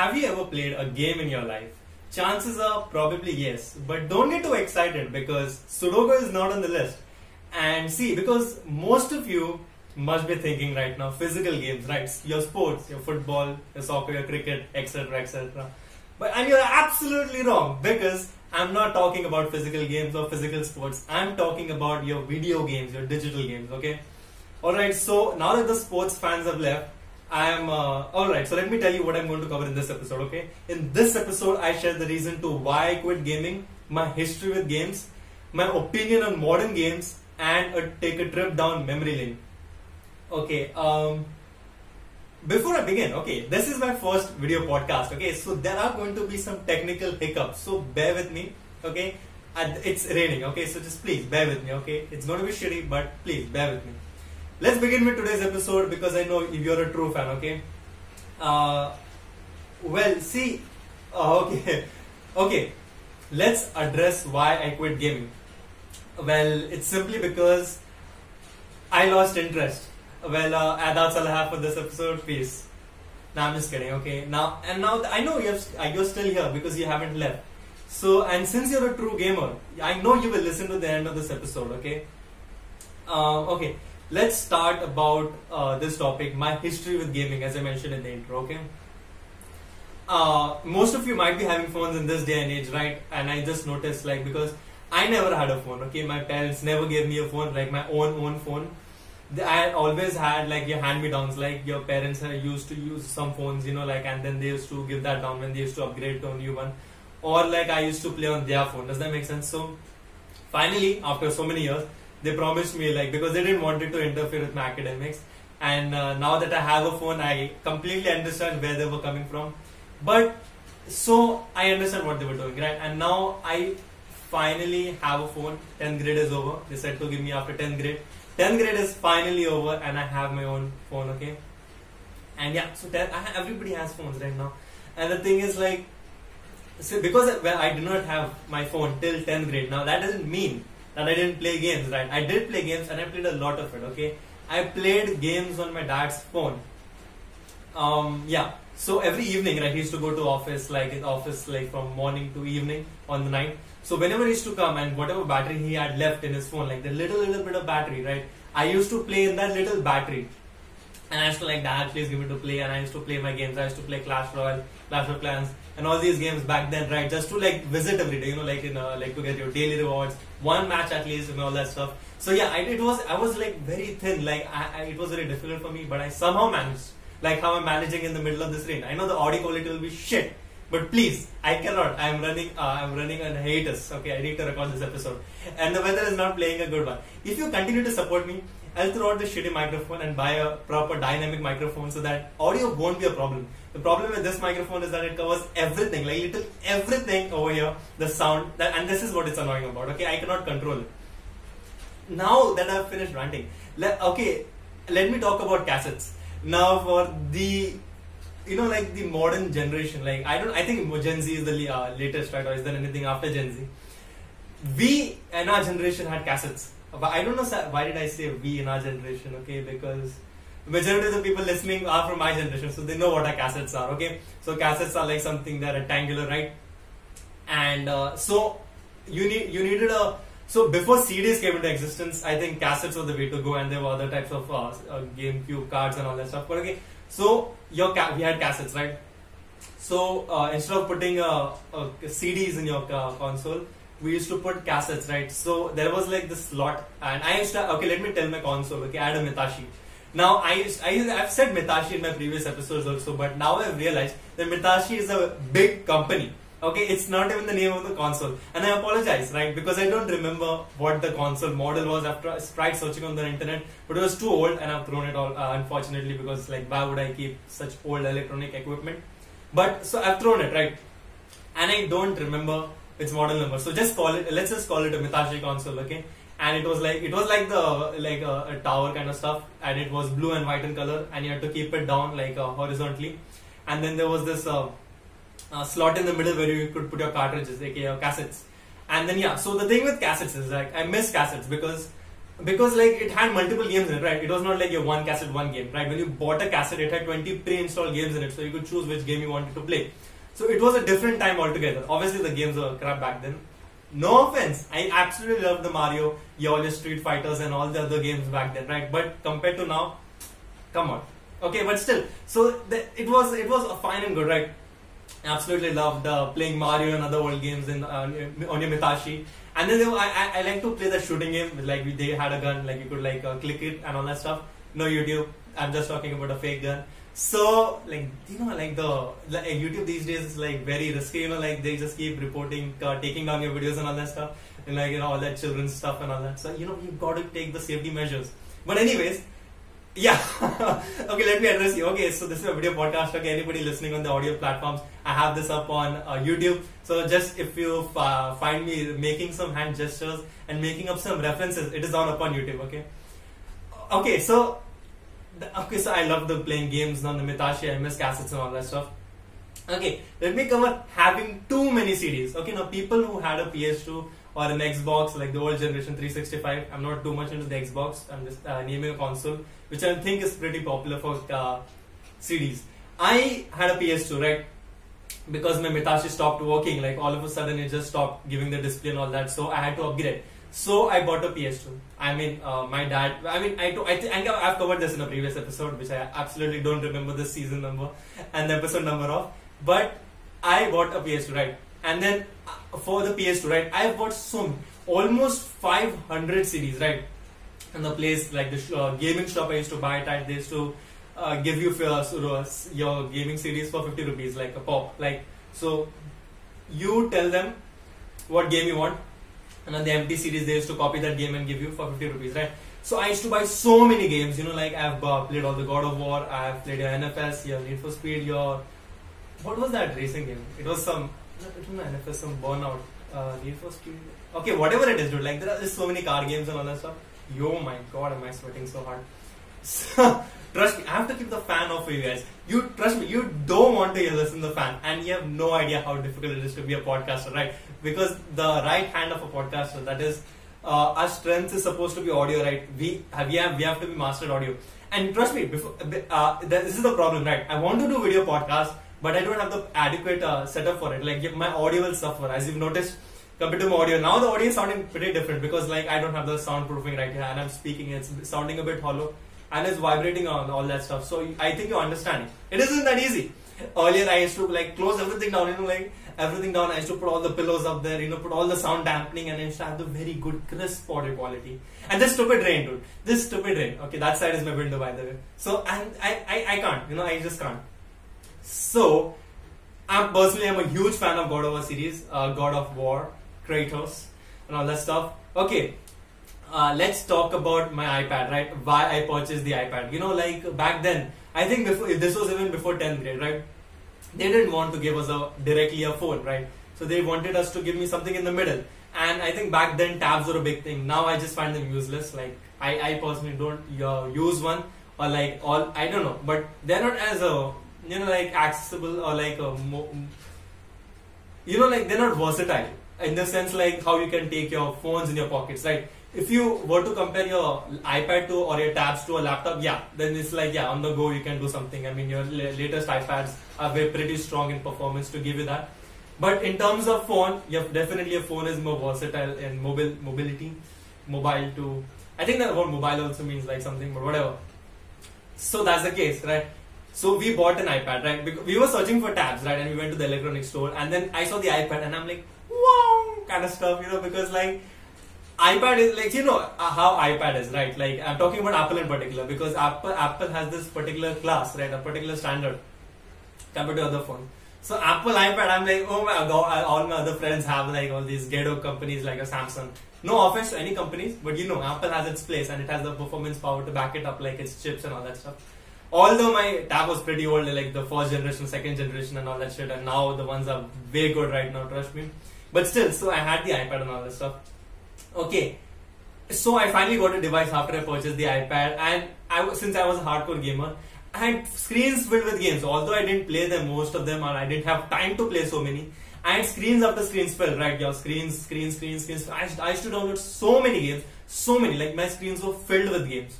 have you ever played a game in your life? Chances are probably yes, but don't get too excited because Sudoku is not on the list. And see, because most of you must be thinking right now physical games, right? Your sports, your football, your soccer, your cricket, etc., etc. But and you're absolutely wrong because I'm not talking about physical games or physical sports. I'm talking about your video games, your digital games. Okay. All right. So now that the sports fans have left, I am uh, all right. So let me tell you what I'm going to cover in this episode. Okay. In this episode, I share the reason to why I quit gaming, my history with games, my opinion on modern games, and uh, take a trip down memory lane. Okay. Um, before I begin, okay, this is my first video podcast. Okay, so there are going to be some technical hiccups. So bear with me. Okay, and it's raining. Okay, so just please bear with me. Okay, it's going to be shitty, but please bear with me. Let's begin with today's episode because I know if you're a true fan. Okay. Uh, well, see. Uh, okay, okay. Let's address why I quit gaming. Well, it's simply because I lost interest. Well, uh, that's all I have for this episode. Peace. Now I'm just kidding. Okay. Now and now I know you're you're still here because you haven't left. So and since you're a true gamer, I know you will listen to the end of this episode. Okay. Uh, okay. Let's start about uh, this topic, my history with gaming, as I mentioned in the intro. Okay. Uh, most of you might be having phones in this day and age, right? And I just noticed, like, because I never had a phone. Okay, my parents never gave me a phone, like my own own phone I always had like your hand me downs, like your parents used to use some phones, you know, like and then they used to give that down when they used to upgrade to a new one, or like I used to play on their phone. Does that make sense? So finally, after so many years, they promised me like because they didn't want it to interfere with my academics, and uh, now that I have a phone, I completely understand where they were coming from. But so I understand what they were doing, right? And now I finally have a phone. 10th grade is over. They said to give me after 10th grade 10th grade is finally over and I have my own phone, okay? And yeah, so ten, I, everybody has phones right now. And the thing is like, so because well, I did not have my phone till 10th grade, now that doesn't mean that I didn't play games, right? I did play games and I played a lot of it, okay? I played games on my dad's phone. Um, yeah, so every evening, right, he used to go to office, like in office, like from morning to evening on the night. So whenever he used to come and whatever battery he had left in his phone, like the little little bit of battery, right? I used to play in that little battery. And I used to like, Dad, please give me to play. And I used to play my games. I used to play Clash Royale, Clash of Clans, and all these games back then, right? Just to like visit every day, you know, like in uh, like to get your daily rewards, one match at least, and all that stuff. So yeah, I, it was I was like very thin. Like I, I, it was very difficult for me, but I somehow managed. Like how I'm managing in the middle of this rain. I know the audio quality will be shit, but please, I cannot. I'm running. Uh, I'm running on hiatus. Okay, I need to record this episode, and the weather is not playing a good one. If you continue to support me, I'll throw out the shitty microphone and buy a proper dynamic microphone so that audio won't be a problem. The problem with this microphone is that it covers everything, like little everything over here. The sound, that, and this is what it's annoying about. Okay, I cannot control it. Now that I've finished ranting, okay, let me talk about cassettes. Now for the you know, like the modern generation, like I don't, I think Gen Z is the uh, latest, right? Or is there anything after Gen Z? We in our generation had cassettes, but I don't know why did I say we in our generation? Okay, because majority of the people listening are from my generation, so they know what our cassettes are. Okay, so cassettes are like something that rectangular, right? And uh, so you need you needed a so before CDs came into existence, I think cassettes were the way to go, and there were other types of uh, uh, GameCube cards and all that stuff. But okay, so your ca- we had cassettes, right? So uh, instead of putting uh, uh, CDs in your uh, console, we used to put cassettes, right? So there was like this slot, and I used to okay. Let me tell my console. Okay, I had a Mitashi. Now I I have said Mitashi in my previous episodes also, but now I've realized that Mitashi is a big company. Okay, it's not even the name of the console, and I apologize, right? Because I don't remember what the console model was after I tried searching on the internet, but it was too old, and I've thrown it all. Uh, unfortunately, because like why would I keep such old electronic equipment? But so I've thrown it, right? And I don't remember its model number. So just call it. Let's just call it a Mitashi console, okay? And it was like it was like the like a, a tower kind of stuff, and it was blue and white in color, and you had to keep it down like uh, horizontally. And then there was this. Uh, uh, slot in the middle where you could put your cartridges, aka your cassettes. And then yeah, so the thing with cassettes is like I miss cassettes because because like it had multiple games in it, right? It was not like your one cassette, one game, right? When you bought a cassette, it had 20 pre-installed games in it, so you could choose which game you wanted to play. So it was a different time altogether. Obviously, the games were crap back then. No offense, I absolutely loved the Mario, all your Street Fighters, and all the other games back then, right? But compared to now, come on. Okay, but still, so the, it was it was fine and good, right? Absolutely loved uh, playing Mario and other old games in uh, on your Mitashi. And then I, I, I like to play the shooting game. Like they had a gun, like you could like uh, click it and all that stuff. No YouTube. I'm just talking about a fake gun. So like you know like the like, YouTube these days is like very risky. You know like they just keep reporting, uh, taking down your videos and all that stuff, and like you know all that children's stuff and all that. So you know you've got to take the safety measures. But anyways, yeah. okay, let me address you. Okay, so this is a video podcast. Okay, anybody listening on the audio platforms, I have this up on uh, YouTube. So just if you uh, find me making some hand gestures and making up some references, it is on up on YouTube. Okay. Okay, so okay, so I love the playing games on the Mitashi, MS cassettes and all that stuff. Okay, let me cover having too many CDs. Okay, now people who had a PS2 or an Xbox, like the old generation 365. I'm not too much into the Xbox. I'm just uh, naming a console, which I think is pretty popular for uh, CDs. I had a PS2, right? Because my Mitashi stopped working, like all of a sudden it just stopped giving the display and all that. So I had to upgrade. So I bought a PS2. I mean, uh, my dad. I mean, I, I, th- I I've covered this in a previous episode, which I absolutely don't remember the season number and the episode number of. But I bought a PS2, right? And then uh, for the PS2, right, I've bought so almost 500 CDs, right? And the place like the uh, gaming shop I used to buy it at, they used to uh, give you uh, your gaming CDs for 50 rupees, like a pop. Like so, you tell them what game you want, and on the empty series they used to copy that game and give you for 50 rupees, right? So I used to buy so many games, you know, like I've uh, played all the God of War, I've played your NFS, your Need for Speed, your what was that racing game? It was some it was nfs some burnout. Uh, Need for Speed. Okay, whatever it is, dude. Like there are just so many car games and all that stuff. Yo, my God, am I sweating so hard? So, trust me, I have to keep the fan off for you guys. You trust me, you don't want to listen to the fan, and you have no idea how difficult it is to be a podcaster, right? Because the right hand of a podcaster, that is, uh, our strength is supposed to be audio, right? We have, we have, we have to be mastered audio. And trust me, before, uh, this is the problem, right? I want to do video podcast, but I don't have the adequate uh, setup for it. Like my audio will suffer, as you've noticed compared to my audio. Now the audio is sounding pretty different because like I don't have the soundproofing right here, and I'm speaking. It's sounding a bit hollow and it's vibrating on all that stuff. So I think you're understanding. It isn't that easy. Earlier I used to like close everything down, you know, like everything down. I used to put all the pillows up there, you know, put all the sound dampening, and I used to have the very good crisp audio quality. And this stupid rain, dude. This stupid rain. Okay, that side is my window, by the way. So and I, I, I can't, you know, I just can't. So I'm personally I'm a huge fan of God of War series, uh, God of War, Kratos, and all that stuff. Okay, uh, let's talk about my iPad, right? Why I purchased the iPad. You know, like back then, I think before if this was even before 10th grade, right? They didn't want to give us a directly a phone, right? So they wanted us to give me something in the middle. And I think back then tabs were a big thing. Now I just find them useless. Like I, I personally don't uh, use one or like all I don't know, but they're not as a you know like accessible or like a mo- you know like they're not versatile in the sense like how you can take your phones in your pockets, right? If you were to compare your iPad to or your tabs to a laptop, yeah, then it's like yeah, on the go you can do something. I mean, your latest iPads are very pretty strong in performance to give you that. But in terms of phone, yeah, definitely a phone is more versatile in mobile mobility, mobile to. I think that word mobile also means like something, but whatever. So that's the case, right? So we bought an iPad, right? We were searching for tabs, right? And we went to the electronics store, and then I saw the iPad, and I'm like, wow, kind of stuff, you know, because like iPad is like you know uh, how iPad is right. Like I'm talking about Apple in particular because Apple Apple has this particular class, right? A particular standard compared to other phones. So Apple iPad, I'm like, oh my god, all my other friends have like all these ghetto companies like a Samsung. No offense to any companies, but you know, Apple has its place and it has the performance power to back it up, like its chips and all that stuff. Although my tab was pretty old, like the first generation, second generation, and all that shit, and now the ones are way good right now, trust me. But still, so I had the iPad and all that stuff. Okay, so I finally got a device after I purchased the iPad, and I since I was a hardcore gamer, I had screens filled with games. Although I didn't play them, most of them, or I didn't have time to play so many. and screens after screens fell, right? Your screens, screens, screens, screens. I, I used to download so many games, so many. Like my screens were filled with games.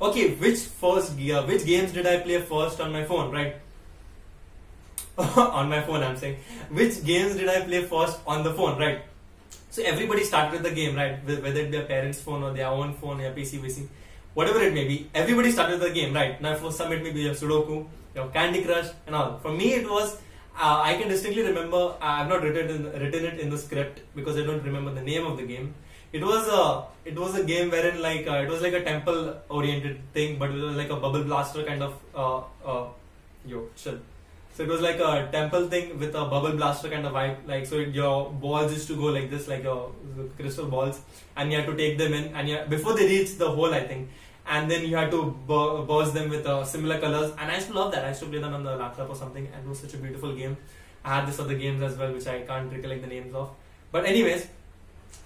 Okay, which first gear, which games did I play first on my phone, right? on my phone, I'm saying. Which games did I play first on the phone, right? So everybody started with the game, right? Whether it be a parent's phone or their own phone, or PC, PC, whatever it may be. Everybody started with the game, right? Now for some it may be your Sudoku, your Candy Crush, and all. For me, it was. Uh, I can distinctly remember. I've not written in, written it in the script because I don't remember the name of the game. It was a it was a game wherein like uh, it was like a temple oriented thing, but it was like a bubble blaster kind of uh, uh, yo chill so it was like a temple thing with a bubble blaster kind of vibe. Like so, your balls used to go like this, like your crystal balls, and you had to take them in, and you, before they reach the hole, I think, and then you had to burst them with uh, similar colors. And I used to love that. I used to play them on the laptop or something, and it was such a beautiful game. I had this other games as well, which I can't recollect the names of. But anyways,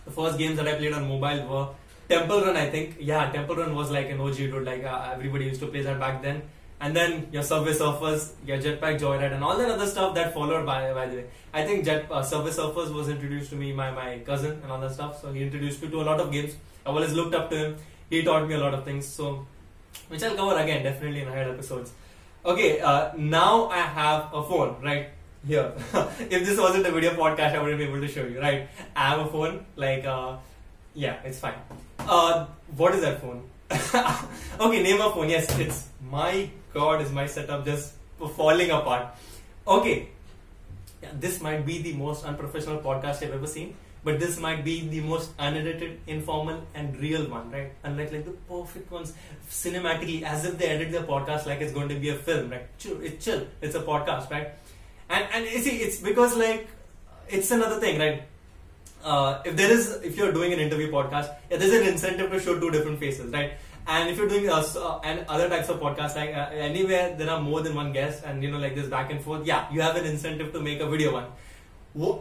the first games that I played on mobile were Temple Run. I think yeah, Temple Run was like an OG dude. Like uh, everybody used to play that back then and then your Subway Surfers, your Jetpack Joyride, and all that other stuff that followed. By by the way, I think Jet uh, Subway Surfers was introduced to me by my cousin and all that stuff. So he introduced me to a lot of games. I always looked up to him. He taught me a lot of things. So which I'll cover again definitely in ahead episodes. Okay, uh, now I have a phone right here. if this wasn't a video podcast, I wouldn't be able to show you. Right, I have a phone. Like, uh, yeah, it's fine. Uh, what is that phone? okay, name a phone. Yes, it's my god, is my setup just falling apart? Okay, yeah, this might be the most unprofessional podcast I've ever seen, but this might be the most unedited, informal, and real one, right? Unlike like the perfect ones, cinematically, as if they edit their podcast like it's going to be a film, right? Chill, it's chill, it's a podcast, right? And and you see, it's because like it's another thing, right? Uh, if there is, if you're doing an interview podcast, yeah, there's an incentive to show two different faces, right? And if you're doing uh, uh, and other types of podcasts, like uh, anywhere there are more than one guest, and you know like this back and forth, yeah, you have an incentive to make a video one.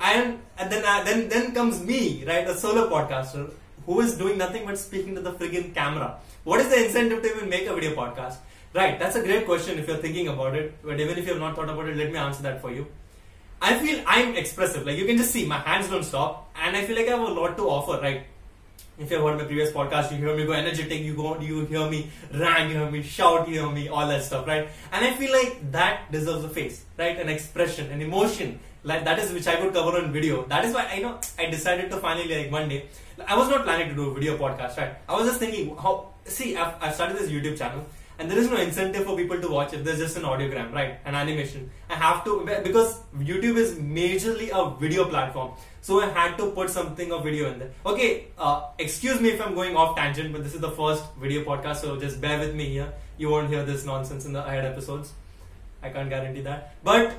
And and then uh, then then comes me, right, a solo podcaster who is doing nothing but speaking to the friggin' camera. What is the incentive to even make a video podcast? Right, that's a great question if you're thinking about it. But even if you have not thought about it, let me answer that for you. I feel I'm expressive. Like you can just see my hands don't stop, and I feel like I have a lot to offer. Right, if you've heard my previous podcast, you hear me go energetic, you go, you hear me rant, you hear me shout, you hear me all that stuff, right? And I feel like that deserves a face, right? An expression, an emotion, like that is which I could cover on video. That is why I know I decided to finally like one day. I was not planning to do a video podcast, right? I was just thinking how. See, I've, I've started this YouTube channel and there is no incentive for people to watch if there's just an audiogram, right? An animation. I have to because YouTube is majorly a video platform, so I had to put something of video in there. Okay, uh, excuse me if I'm going off tangent, but this is the first video podcast, so just bear with me here. You won't hear this nonsense in the ahead episodes. I can't guarantee that, but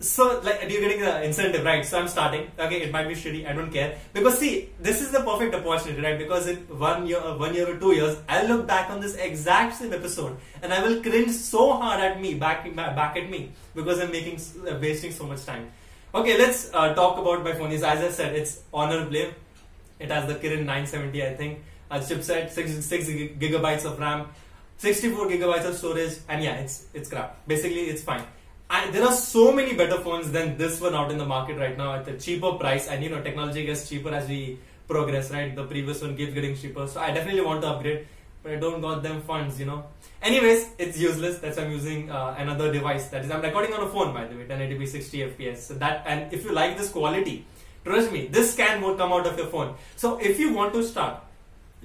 so like you're getting the incentive right? So i'm starting. Okay it might be shitty. I don't care. Because see this is the perfect opportunity right? Because in one year uh, one year or two years i'll look back on this exact same episode and i will cringe so hard at me back back at me because i'm making uh, wasting so much time. Okay let's uh, talk about my phone. As i said it's honor play. It has the kirin 970 i think a chipset 6, 6 gigabytes of ram 64 gigabytes of storage and yeah it's it's crap. Basically it's fine and there are so many better phones than this one out in the market right now at a cheaper price. And you know, technology gets cheaper as we progress, right? The previous one keeps getting cheaper. So I definitely want to upgrade, but I don't got them funds, you know. Anyways, it's useless. That's why I'm using uh, another device. That is, I'm recording on a phone, by the way, 1080p 60 FPS. So that, and if you like this quality, trust me, this can come out of your phone. So if you want to start,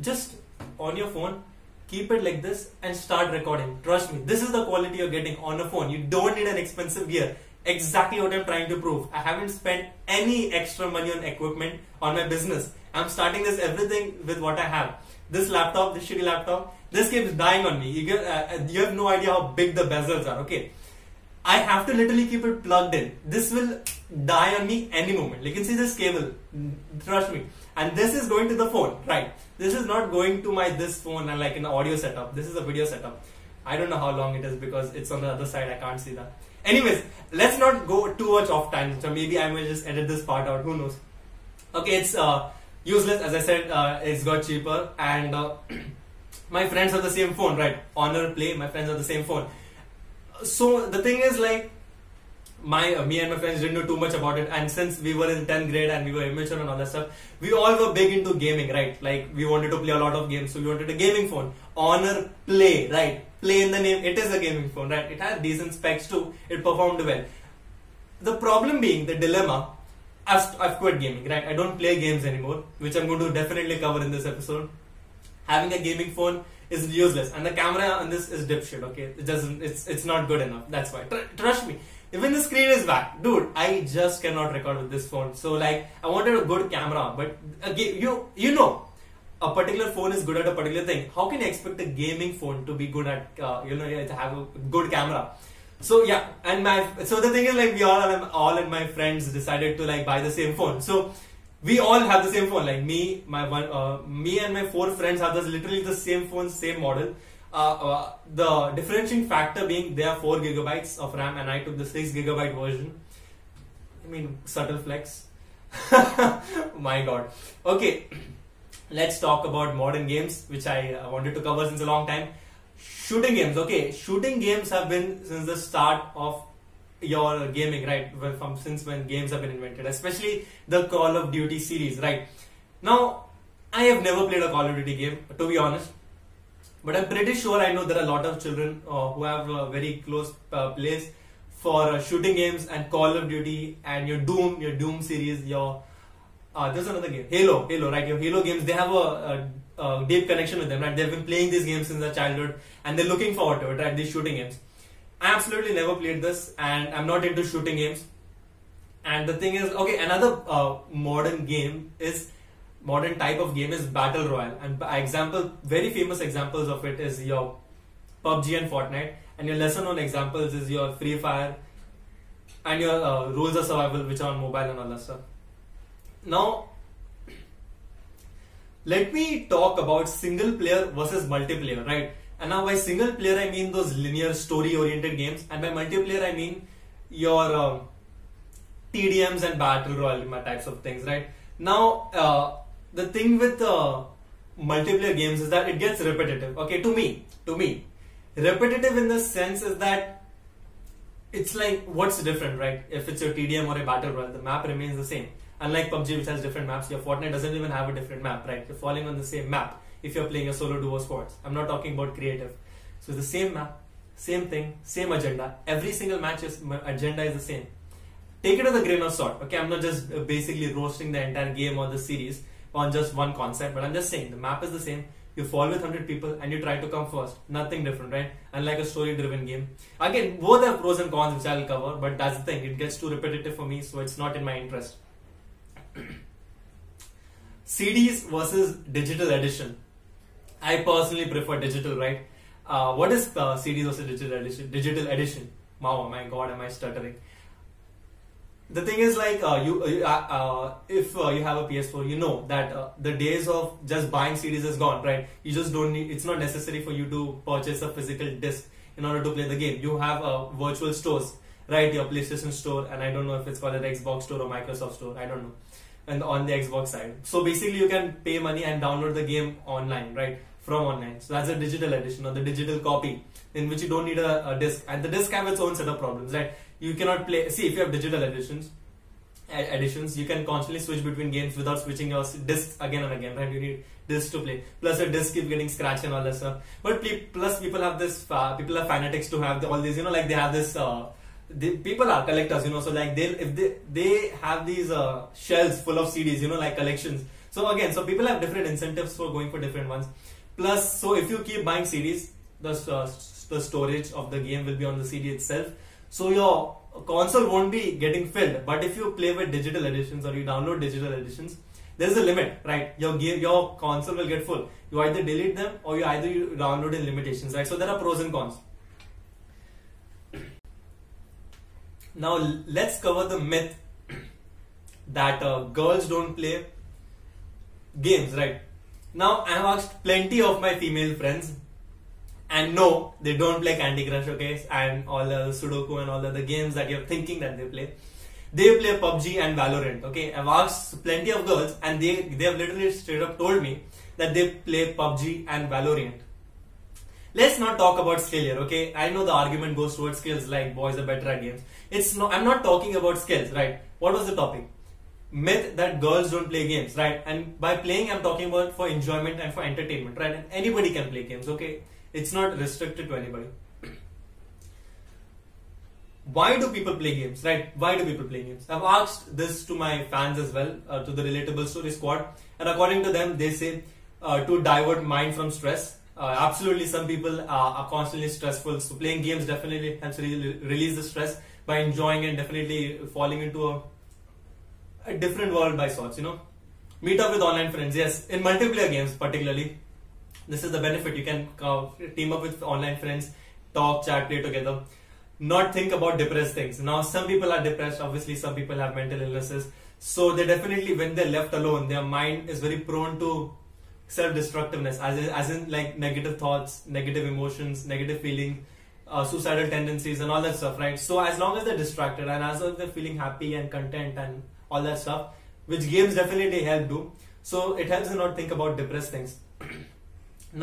just on your phone, keep it like this and start recording. Trust me, this is the quality you're getting on a phone. You don't need an expensive gear. Exactly what I'm trying to prove. I haven't spent any extra money on equipment on my business. I'm starting this everything with what I have. This laptop, this shitty laptop, this keeps dying on me. You, get, uh, you have no idea how big the bezels are. Okay, I have to literally keep it plugged in. This will die on me any moment. You can see this cable. Trust me. And this is going to the phone, right? This is not going to my this phone and like an audio setup. This is a video setup. I don't know how long it is because it's on the other side. I can't see that. Anyways, let's not go too much off tangent. So maybe I may just edit this part out. Who knows? Okay, it's uh, useless. As I said, uh, it's got cheaper and uh, my friends have the same phone, right? Honor Play. My friends have the same phone. So the thing is like my uh, me and my friends didn't know too much about it, and since we were in 10th grade and we were immature and all that stuff, we all were big into gaming, right? Like we wanted to play a lot of games, so we wanted a gaming phone. Honor Play, right? Play in the name, it is a gaming phone, right? It had decent specs too. It performed well. The problem being the dilemma. I've, I've quit gaming, right? I don't play games anymore, which I'm going to definitely cover in this episode. Having a gaming phone is useless, and the camera on this is dipshit. Okay, it doesn't. It's it's not good enough. That's why. Tr- trust me. Even the screen is bad, dude. I just cannot record with this phone. So like, I wanted a good camera, but again, you you know, a particular phone is good at a particular thing. How can you expect a gaming phone to be good at uh, you know to have a good camera? So yeah, and my so the thing is like we all and all and my friends decided to like buy the same phone. So we all have the same phone. Like me, my one, uh, me and my four friends have this literally the same phone, same model. Uh, uh, the differentiating factor being they are four gigabytes of RAM, and I took the six gigabyte version. I mean, subtle flex. my God. Okay, let's talk about modern games, which I uh, wanted to cover since a long time. Shooting games. Okay, shooting games have been since the start of your gaming, right? From since when games have been invented, especially the Call of Duty series, right? Now, I have never played a Call of Duty game, to be honest, but I'm pretty sure I know there are a lot of children uh, who have a very close uh, place for uh, shooting games and Call of Duty and your Doom, your Doom series, your uh, there's another game, Halo, Halo, right? Your Halo games, they have a, a, a deep connection with them, right? They've been playing these games since their childhood and they're looking forward to it, right? These shooting games. I absolutely never played this, and I'm not into shooting games. And the thing is, okay, another uh, modern game is modern type of game is battle royale, and example, very famous examples of it is your PUBG and Fortnite, and your lesser known examples is your Free Fire and your uh, Rules of Survival, which are on mobile and all that stuff. Now, let me talk about single player versus multiplayer, right? And now by single player, I mean those linear story oriented games. And by multiplayer, I mean your um, TDMs and battle royale types of things, right? Now, uh, the thing with uh, multiplayer games is that it gets repetitive. Okay, to me, to me, repetitive in the sense is that it's like what's different, right? If it's your TDM or a battle royale, the map remains the same. Unlike PUBG, which has different maps, your Fortnite doesn't even have a different map, right? You're falling on the same map if you're playing a solo duo squads. I'm not talking about creative. So the same map, same thing, same agenda. Every single match is agenda is the same. Take it with a grain of salt. Okay, I'm not just uh, basically roasting the entire game or the series on just one concept, but I'm just saying the map is the same. You fall with 100 people and you try to come first. Nothing different, right? Unlike a story driven game. Again, both have pros and cons, which I'll cover, but that's the thing. It gets too repetitive for me, so it's not in my interest. CDs versus digital edition. I personally prefer digital, right? Uh, what is the CDs versus digital edition? Digital edition. Wow, my God, am I stuttering? The thing is, like, uh, you, uh, uh if uh, you have a PS4, you know that uh, the days of just buying CDs is gone, right? You just don't need. It's not necessary for you to purchase a physical disc in order to play the game. You have virtual stores, right? Your PlayStation store, and I don't know if it's called an Xbox store or Microsoft store. I don't know and on the Xbox side. So basically, you can pay money and download the game online, right? From online. So that's a digital edition or the digital copy in which you don't need a, a disc. And the disc have its own set of problems, right? You cannot play. See, if you have digital editions, editions, you can constantly switch between games without switching your discs again and again, right? You need discs to play. Plus, the disc keeps getting scratched and all that stuff. But plus, people have this. Uh, people are fanatics to have the, all these. You know, like they have this. Uh, the people are collectors, you know. So like they if they they have these uh, shelves full of CDs, you know, like collections. So again, so people have different incentives for going for different ones. Plus, so if you keep buying CDs, the uh, the storage of the game will be on the CD itself. So your console won't be getting filled. But if you play with digital editions or you download digital editions, there's a limit, right? Your game, your console will get full. You either delete them or you either you download in limitations, right? So there are pros and cons. Now let's cover the myth that uh, girls don't play games, right? Now I have asked plenty of my female friends, and no, they don't play Candy Crush, okay, and all the Sudoku and all the other games that you're thinking that they play. They play PUBG and Valorant, okay. I've asked plenty of girls, and they they have literally straight up told me that they play PUBG and Valorant. let's not talk about skill here, okay? I know the argument goes towards skills like boys are better at games. It's no, I'm not talking about skills, right? What was the topic? Myth that girls don't play games, right? And by playing, I'm talking about for enjoyment and for entertainment, right? And anybody can play games, okay? It's not restricted to anybody. Why do people play games, right? Why do people play games? I've asked this to my fans as well, uh, to the Relatable Story Squad, and according to them, they say uh, to divert mind from stress uh, absolutely, some people are constantly stressful. So playing games definitely helps re- release the stress by enjoying and definitely falling into a, a different world by sorts. You know, meet up with online friends. Yes, in multiplayer games particularly, this is the benefit. You can uh, team up with online friends, talk, chat, play together. Not think about depressed things. Now, some people are depressed. Obviously, some people have mental illnesses. So they definitely, when they're left alone, their mind is very prone to self-destructiveness as in, as in like negative thoughts negative emotions negative feeling uh, suicidal tendencies and all that stuff right so as long as they're distracted and as long as they're feeling happy and content and all that stuff which games definitely help do so it helps them not think about depressed things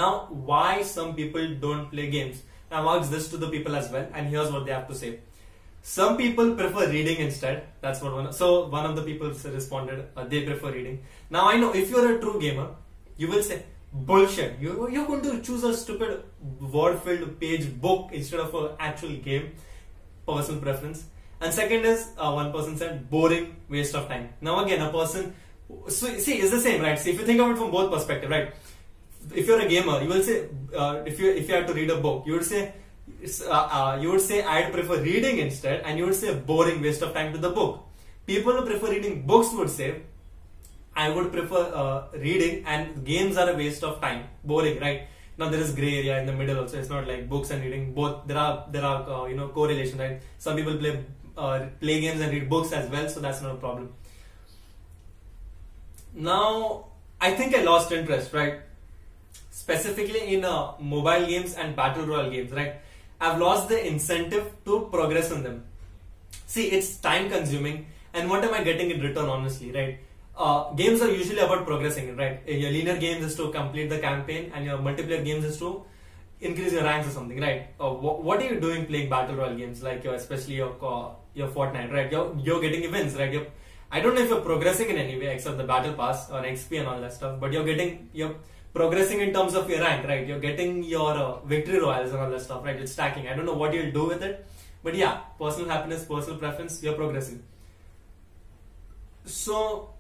now why some people don't play games i've asked this to the people as well and here's what they have to say some people prefer reading instead that's what one so one of the people responded uh, they prefer reading now i know if you're a true gamer you will say bullshit. You, you're going to choose a stupid word-filled page book instead of an actual game. Personal preference. And second is uh, one person said boring, waste of time. Now again, a person. So see, it's the same, right? See, if you think of it from both perspective, right? If you're a gamer, you will say uh, if you if you have to read a book, you would say uh, uh, you would say I'd prefer reading instead, and you would say boring, waste of time to the book. People who prefer reading books would say I would prefer uh, reading, and games are a waste of time, boring, right? Now there is gray area in the middle also. It's not like books and reading both. There are there are uh, you know correlation, right? Some people play uh, play games and read books as well, so that's not a problem. Now I think I lost interest, right? Specifically in uh, mobile games and battle royale games, right? I've lost the incentive to progress in them. See, it's time consuming, and what am I getting in return, honestly, right? uh, games are usually about progressing, right? Your linear games is to complete the campaign, and your multiplayer games is to increase your ranks or something, right? Uh, wh- what are you doing playing battle royale games, like your, especially your uh, your Fortnite, right? You're you're getting events, right? You're, I don't know if you're progressing in any way except the battle pass or XP and all that stuff, but you're getting you're progressing in terms of your rank, right? You're getting your uh, victory royales and all that stuff, right? It's stacking. I don't know what you'll do with it, but yeah, personal happiness, personal preference, you're progressing. So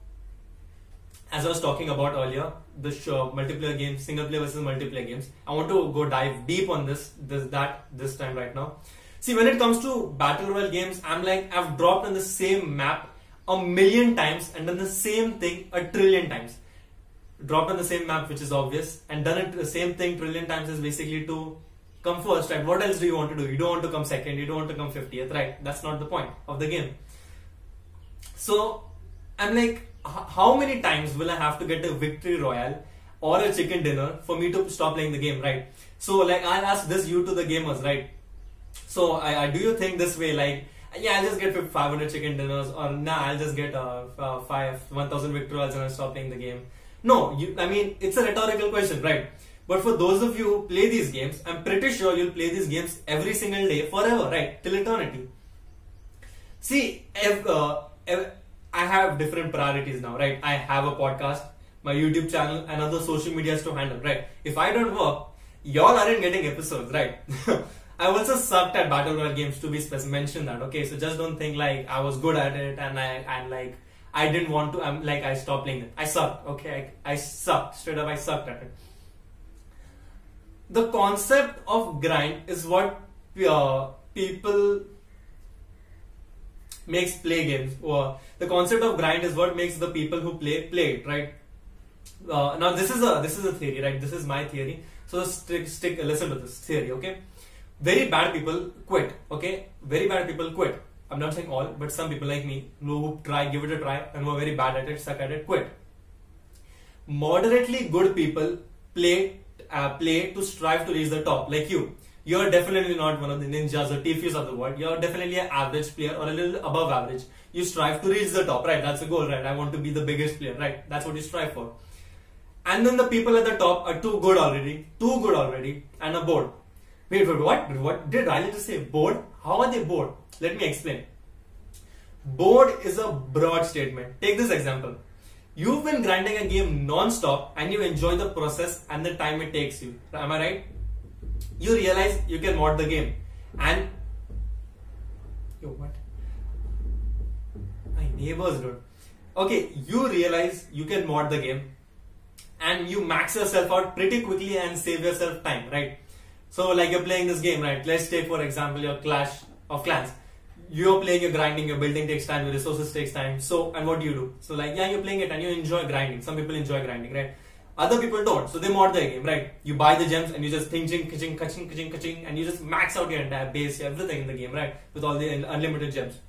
as I was talking about earlier, the show, multiplayer games, single player versus multiplayer games. I want to go dive deep on this, this, that, this time right now. See, when it comes to battle royale games, I'm like, I've dropped on the same map a million times and done the same thing a trillion times. Dropped on the same map, which is obvious, and done it the same thing trillion times is basically to come first, right? What else do you want to do? You don't want to come second, you don't want to come 50th, right? That's not the point of the game. So, I'm like, how many times will I have to get a victory royale or a chicken dinner for me to stop playing the game, right? So like I'll ask this you to the gamers, right? So I, I do you think this way, like yeah, I'll just get 500 chicken dinners, or nah, I'll just get uh, uh, five 1,000 victory royales and I'll stop playing the game. No, you, I mean it's a rhetorical question, right? But for those of you who play these games, I'm pretty sure you'll play these games every single day forever, right? Till eternity. See, if, uh, if, I have different priorities now, right? I have a podcast, my YouTube channel, and other social medias to handle, right? If I don't work, y'all aren't getting episodes, right? I also sucked at battle royale games to be specific. Mention that, okay? So just don't think like I was good at it and I and like I didn't want to. I'm like I stopped playing. I sucked. Okay, I, I sucked straight up. I sucked at it. The concept of grind is what uh, people makes play games. Or the concept of grind is what makes the people who play play it, right? Uh, now this is a this is a theory, right? This is my theory. So stick stick listen to this theory, okay? Very bad people quit, okay? Very bad people quit. I'm not saying all, but some people like me who try, give it a try, and were very bad at it, suck at it, quit. Moderately good people play uh, play to strive to reach the top, like you you're definitely not one of the ninjas or Tfues of the world. You're definitely an average player or a little above average. You strive to reach the top, right? That's the goal, right? I want to be the biggest player, right? That's what you strive for. And then the people at the top are too good already, too good already, and are bored. Wait, wait, what? What did Riley just say? Bored? How are they bored? Let me explain. Bored is a broad statement. Take this example. You've been grinding a game non-stop and you enjoy the process and the time it takes you. Am I right? You realize you can mod the game and yo what? My neighbors dude. Okay, you realize you can mod the game and you max yourself out pretty quickly and save yourself time, right? So like you're playing this game, right? Let's take for example your Clash of Clans. You're playing, you're grinding, your building takes time, your resources takes time. So and what do you do? So like yeah, you're playing it and you enjoy grinding. Some people enjoy grinding, right? Other people don't, so they mod the game, right? You buy the gems and you just ting ching kaching kaching kaching kaching and you just max out your entire base, everything in the game, right? With all the unlimited gems.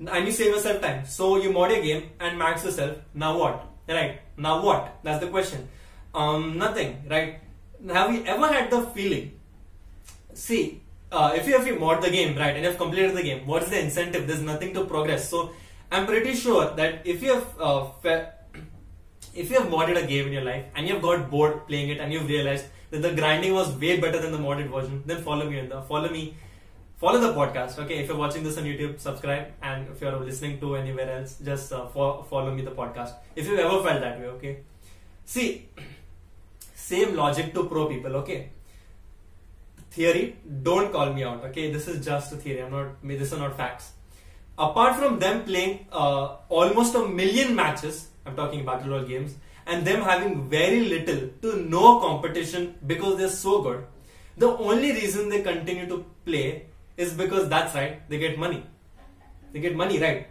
And you save yourself time. So you mod your game and max yourself. Now what? Right? Now what? That's the question. Um, nothing, right? Have you ever had the feeling? See, uh, if you if you mod the game, right, and you've completed the game, what is the incentive? There's nothing to progress. So I'm pretty sure that if you have uh, if you have modded a game in your life and you've got bored playing it and you've realized that the grinding was way better than the modded version, then follow me in the follow me follow the podcast okay if you're watching this on youtube subscribe and if you're listening to anywhere else just uh, fo- follow me the podcast if you've ever felt that way okay see same logic to pro people okay theory don't call me out okay this is just a theory i'm not this are not facts apart from them playing uh, almost a million matches i'm talking battle royale games and them having very little to no competition because they're so good the only reason they continue to play is because that's right, they get money. They get money, right?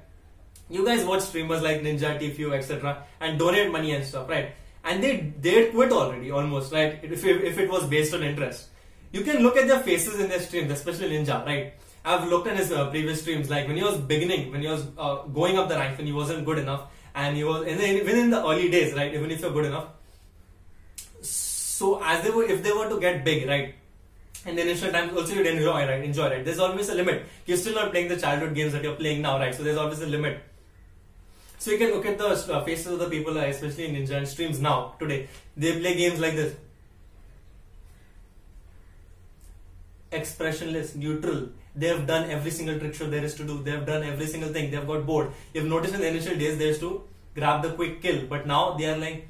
You guys watch streamers like Ninja, Tfue, etc. and donate money and stuff, right? And they they quit already almost, right? If, if it was based on interest. You can look at their faces in their streams, especially Ninja, right? I've looked at his uh, previous streams, like when he was beginning, when he was uh, going up the rank, when he wasn't good enough, and he was, and then even in the early days, right? Even if you're good enough. So as they were, if they were to get big, right? in the initial times also you'd enjoy right enjoy right there's always a limit you're still not playing the childhood games that you're playing now right so there's always a limit so you can look at the uh, faces of the people uh, especially in ninja and streams now today they play games like this expressionless neutral they have done every single trick show there is to do they have done every single thing they have got bored you've noticed in the initial days they used to grab the quick kill but now they are like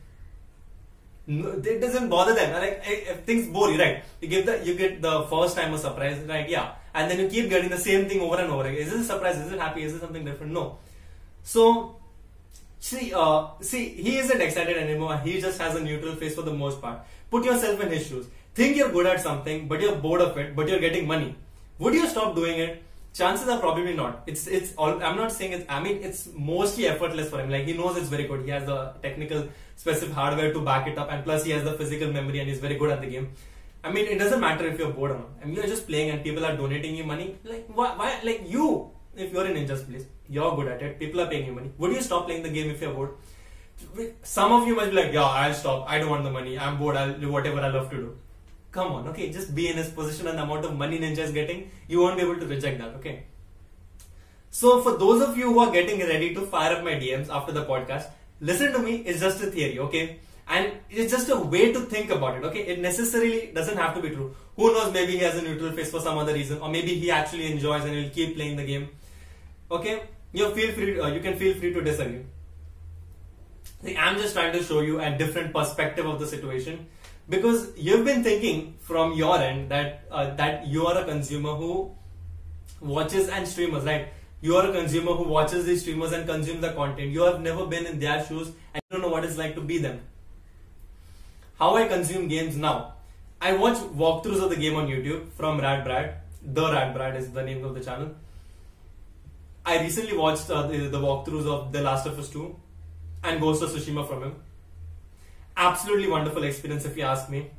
no, it doesn't bother them. Like if things bore you, right? You give the you get the first time a surprise, right? Yeah, and then you keep getting the same thing over and over again. Is this a surprise? Is it happy? Is it something different? No. So see, uh, see, he isn't excited anymore. He just has a neutral face for the most part. Put yourself in his shoes. Think you're good at something, but you're bored of it, but you're getting money. Would you stop doing it? chances are probably not. It's it's all. I'm not saying it's. I mean, it's mostly effortless for him. Like he knows it's very good. He has the technical specific hardware to back it up, and plus he has the physical memory, and he's very good at the game. I mean, it doesn't matter if you're bored or not. I mean, you're just playing, and people are donating you money. Like why? why like you, if you're in Ninja's place, you're good at it. People are paying you money. Would you stop playing the game if you're bored? Some of you might be like, yeah, I'll stop. I don't want the money. I'm bored. I'll do whatever I love to do. Come on, okay, just be in his position and the amount of money Ninja is getting, you won't be able to reject that, okay? So for those of you who are getting ready to fire up my DMs after the podcast, listen to me, it's just a theory, okay? And it's just a way to think about it, okay? It necessarily doesn't have to be true. Who knows, maybe he has a neutral face for some other reason, or maybe he actually enjoys and he'll keep playing the game. Okay? You feel free, uh, you can feel free to disagree. See, I'm just trying to show you a different perspective of the situation because you've been thinking from your end that uh, that you are a consumer who watches and streamers right? You are a consumer who watches these streamers and consumes the content. You have never been in their shoes and you don't know what it's like to be them. How i consume games now. I watch walkthroughs of the game on youtube from rad brad. The rad brad is the name of the channel i recently watched uh, the, the walkthroughs of the last of us 2 and ghost of tsushima from him absolutely wonderful experience if you ask me.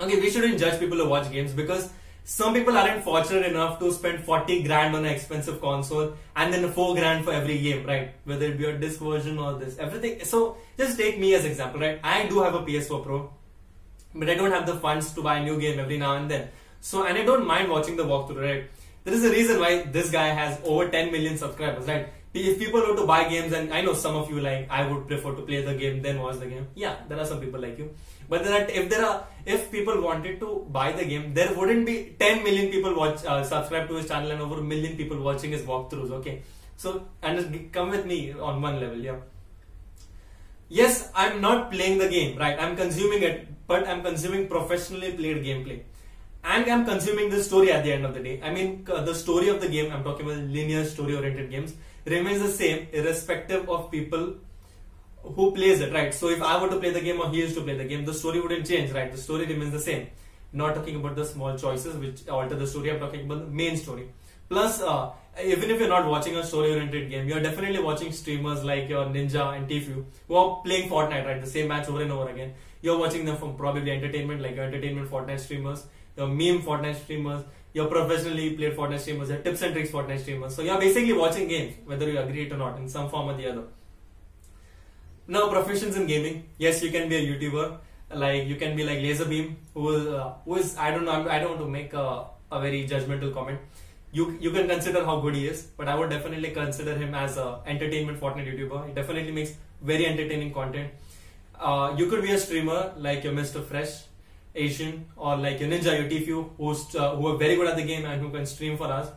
Okay, we shouldn't judge people who watch games because some people aren't fortunate enough to spend 40 grand on an expensive console and then 4 grand for every game, right? Whether it be a disc version or this, everything. So just take me as example, right? I do have a PS4 Pro, but I don't have the funds to buy a new game every now and then. So, and I don't mind watching the walkthrough, right? There is a reason why this guy has over 10 million subscribers, right? if people were to buy games and i know some of you like i would prefer to play the game than watch the game yeah there are some people like you But that if there are if people wanted to buy the game, there wouldn't be 10 million people watch uh, subscribe to his channel and over a million people watching his walkthroughs. Okay, so and come with me on one level, yeah. Yes, I'm not playing the game, right? I'm consuming it, but I'm consuming professionally played gameplay and I'm consuming the story at the end of the day. I mean, the story of the game, I'm talking about linear story oriented games, remains the same irrespective of people who plays it, right? So if I were to play the game or he is to play the game, the story wouldn't change, right? The story remains the same. Not talking about the small choices which alter the story, I'm talking about the main story. Plus, uh, even if you're not watching a story-oriented game, you're definitely watching streamers like your Ninja and Tfue who are playing Fortnite, right? The same match over and over again. You're watching them from probably entertainment, like your entertainment Fortnite streamers, your meme Fortnite streamers, your professionally played Fortnite streamers, your tips and tricks Fortnite streamers. So you're basically watching games, whether you agree it or not, in some form or the other. Now, professions in gaming. Yes, you can be a YouTuber. Like you can be like Lazarbeam, who is, uh, who is I don't know. I don't want to make a, a very judgmental comment. You you can consider how good he is, but I would definitely consider him as a entertainment Fortnite YouTuber. He definitely makes very entertaining content. Uh, you could be a streamer like your Mr. Fresh, Asian, or like a Ninja, your Tfue, who's uh, who are very good at the game and who can stream for us.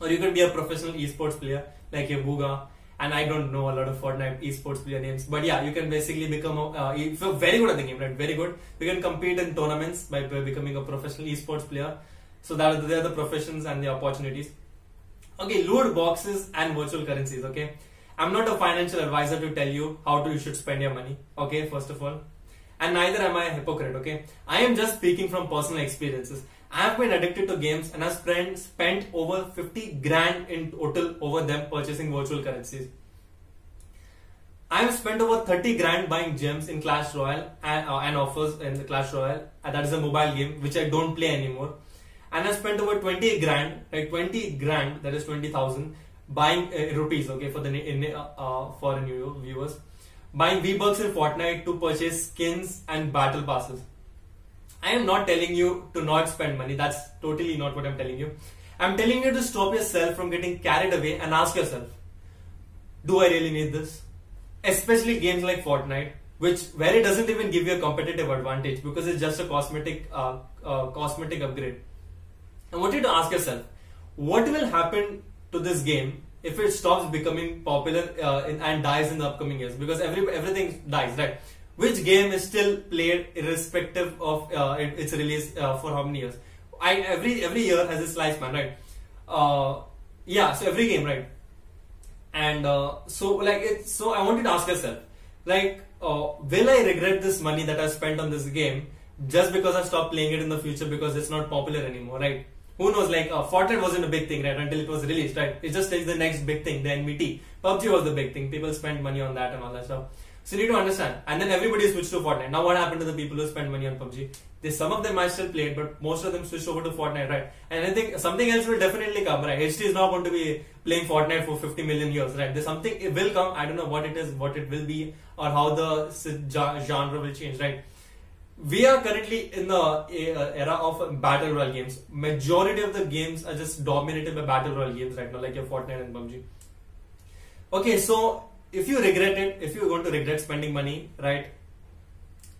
Or you can be a professional esports player like a Bugha, and I don't know a lot of Fortnite esports player names, but yeah, you can basically become a, uh, if you're very good at the game, right? Very good. You can compete in tournaments by, becoming a professional esports player. So that are, are the professions and the opportunities. Okay, loot boxes and virtual currencies. Okay, I'm not a financial advisor to tell you how to you should spend your money. Okay, first of all, and neither am I a hypocrite. Okay, I am just speaking from personal experiences. I have been addicted to games and have spent, over 50 grand in total over them purchasing virtual currencies. I have spent over 30 grand buying gems in Clash Royale and, uh, and offers in the Clash Royale. And that is a mobile game which I don't play anymore. And I spent over 20 grand, like 20 grand, that is 20,000, buying uh, rupees, okay, for the uh, uh, for new viewers, buying V Bucks in Fortnite to purchase skins and battle passes. I am not telling you to not spend money. That's totally not what I'm telling you. I'm telling you to stop yourself from getting carried away and ask yourself, do I really need this? Especially games like Fortnite, which where it doesn't even give you a competitive advantage because it's just a cosmetic uh, uh, cosmetic upgrade. I want you to ask yourself, what will happen to this game if it stops becoming popular uh, in, and dies in the upcoming years? Because every everything dies, right? which game is still played irrespective of uh, its release uh, for how many years. I every every year has its lifespan, right? Uh, yeah, so every game, right? And uh, so like it, so I wanted to ask yourself, like, uh, will I regret this money that I spent on this game just because I stopped playing it in the future because it's not popular anymore, right? Who knows? Like uh, Fortnite wasn't a big thing, right? Until it was released, right? It just takes the next big thing, the NBT PUBG was the big thing. People spent money on that and all that stuff. So you need to understand. And then everybody switched to Fortnite. Now what happened to the people who spent money on PUBG? They, some of them might still play it, but most of them switched over to Fortnite, right? And I think something else will definitely come, right? HT is not going to be playing Fortnite for 50 million years, right? There's something, it will come. I don't know what it is, what it will be, or how the genre will change, right? We are currently in the era of battle royale games. Majority of the games are just dominated by battle royale games right now, like your Fortnite and PUBG. Okay, so if you regret it, if you're going to regret spending money, right?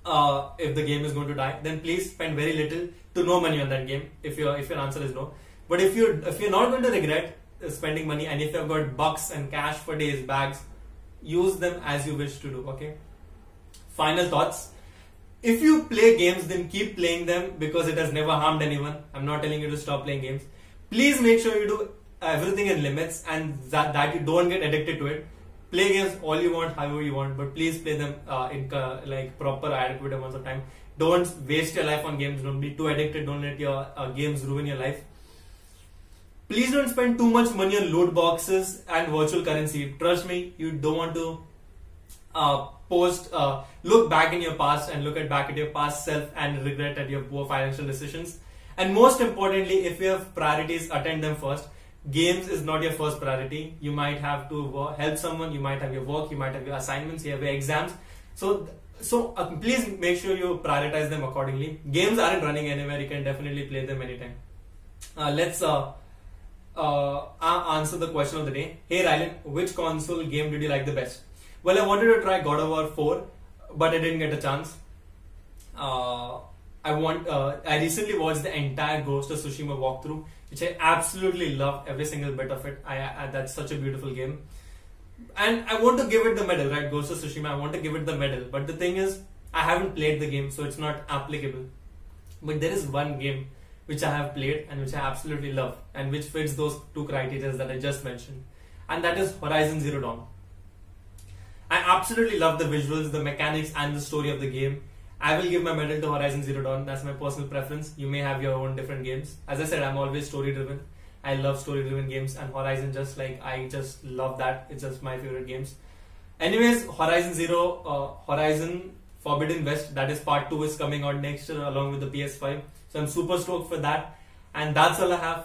Uh, if the game is going to die, then please spend very little to no money on that game. If your if your answer is no, but if you if you're not going to regret spending money, and if you've got bucks and cash for days, bags, use them as you wish to do. Okay. Final thoughts. If you play games, then keep playing them because it has never harmed anyone. I'm not telling you to stop playing games. Please make sure you do everything in limits and that, that you don't get addicted to it play games all you want, however you want, but please play them uh, in uh, like proper, adequate amounts of time. Don't waste your life on games. Don't be too addicted. Don't let your uh, games ruin your life. Please don't spend too much money on loot boxes and virtual currency. Trust me, you don't want to uh, post, uh, look back in your past and look at back at your past self and regret at your poor financial decisions. And most importantly, if you have priorities, attend them first games is not your first priority. You might have to help someone, you might have your work, you might have your assignments, you have your exams. So, so uh, please make sure you prioritize them accordingly. Games aren't running anywhere, you can definitely play them anytime. Uh, let's uh, uh, answer the question of the day. Hey Rylan, which console game did you like the best? Well, I wanted to try God of War 4, but I didn't get a chance. Uh, I want. Uh, I recently watched the entire Ghost of Tsushima walkthrough, which I absolutely love every single bit of it. I, I that's such a beautiful game, and I want to give it the medal. Right, Ghost of Tsushima. I want to give it the medal, but the thing is, I haven't played the game, so it's not applicable. But there is one game which I have played and which I absolutely love, and which fits those two criteria that I just mentioned, and that is Horizon Zero Dawn. I absolutely love the visuals, the mechanics, and the story of the game. I will give my medal to Horizon Zero Dawn. That's my personal preference. You may have your own different games. As I said, I'm always story driven. I love story driven games, and Horizon just like I just love that. It's just my favorite games. Anyways, Horizon Zero, uh, Horizon Forbidden West, that is part two, is coming out next year along with the PS5. So I'm super stoked for that. And that's all I have